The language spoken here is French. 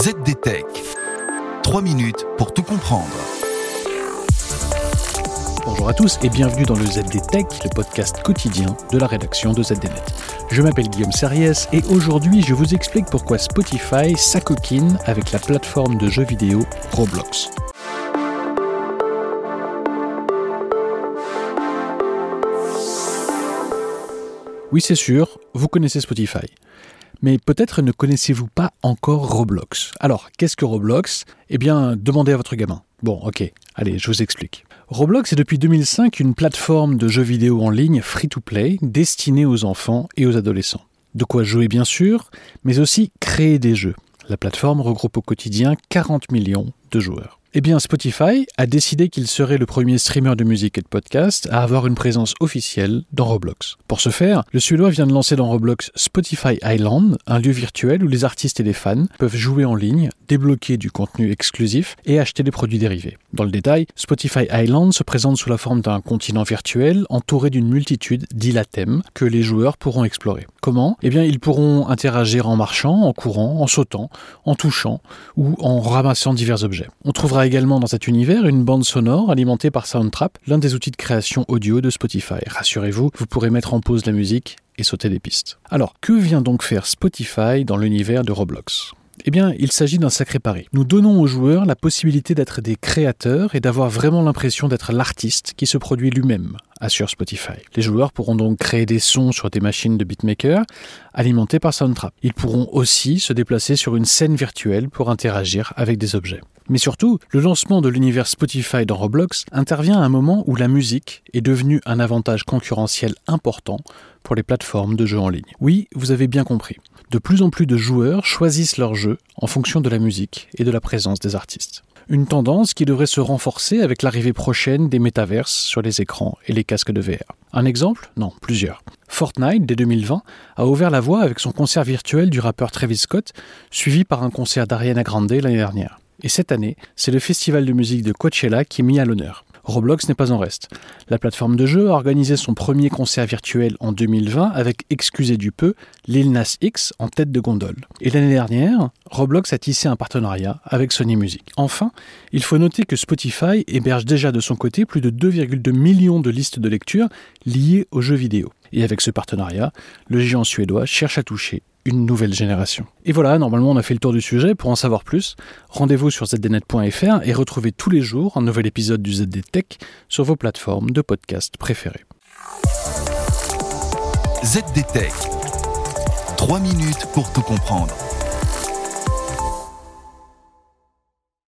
ZDTech. 3 minutes pour tout comprendre. Bonjour à tous et bienvenue dans le ZDTech, le podcast quotidien de la rédaction de ZDNet. Je m'appelle Guillaume Sariès et aujourd'hui je vous explique pourquoi Spotify s'acoquine avec la plateforme de jeux vidéo Roblox. Oui, c'est sûr, vous connaissez Spotify. Mais peut-être ne connaissez-vous pas encore Roblox. Alors, qu'est-ce que Roblox? Eh bien, demandez à votre gamin. Bon, ok, allez, je vous explique. Roblox est depuis 2005 une plateforme de jeux vidéo en ligne free-to-play destinée aux enfants et aux adolescents. De quoi jouer bien sûr, mais aussi créer des jeux. La plateforme regroupe au quotidien 40 millions de joueurs. Eh bien, Spotify a décidé qu'il serait le premier streamer de musique et de podcast à avoir une présence officielle dans Roblox. Pour ce faire, le Suédois vient de lancer dans Roblox Spotify Island, un lieu virtuel où les artistes et les fans peuvent jouer en ligne, débloquer du contenu exclusif et acheter des produits dérivés. Dans le détail, Spotify Island se présente sous la forme d'un continent virtuel entouré d'une multitude d'îles à thème que les joueurs pourront explorer. Comment? Eh bien, ils pourront interagir en marchant, en courant, en sautant, en touchant ou en ramassant divers objets. On trouvera également dans cet univers une bande sonore alimentée par Soundtrap, l'un des outils de création audio de Spotify. Rassurez-vous, vous pourrez mettre en pause la musique et sauter des pistes. Alors, que vient donc faire Spotify dans l'univers de Roblox? Eh bien, il s'agit d'un sacré pari. Nous donnons aux joueurs la possibilité d'être des créateurs et d'avoir vraiment l'impression d'être l'artiste qui se produit lui-même, assure Spotify. Les joueurs pourront donc créer des sons sur des machines de beatmaker alimentées par Soundtrap. Ils pourront aussi se déplacer sur une scène virtuelle pour interagir avec des objets. Mais surtout, le lancement de l'univers Spotify dans Roblox intervient à un moment où la musique est devenue un avantage concurrentiel important pour les plateformes de jeux en ligne. Oui, vous avez bien compris. De plus en plus de joueurs choisissent leur jeu en fonction de la musique et de la présence des artistes. Une tendance qui devrait se renforcer avec l'arrivée prochaine des métaverses sur les écrans et les casques de VR. Un exemple? Non, plusieurs. Fortnite, dès 2020, a ouvert la voie avec son concert virtuel du rappeur Travis Scott, suivi par un concert d'Ariana Grande l'année dernière. Et cette année, c'est le festival de musique de Coachella qui est mis à l'honneur. Roblox n'est pas en reste. La plateforme de jeu a organisé son premier concert virtuel en 2020 avec, excusez du peu, Lil Nas X en tête de gondole. Et l'année dernière, Roblox a tissé un partenariat avec Sony Music. Enfin, il faut noter que Spotify héberge déjà de son côté plus de 2,2 millions de listes de lecture liées aux jeux vidéo. Et avec ce partenariat, le géant suédois cherche à toucher nouvelle génération. Et voilà, normalement on a fait le tour du sujet. Pour en savoir plus, rendez-vous sur zdnet.fr et retrouvez tous les jours un nouvel épisode du ZD Tech sur vos plateformes de podcast préférées. ZD Tech. 3 minutes pour tout comprendre.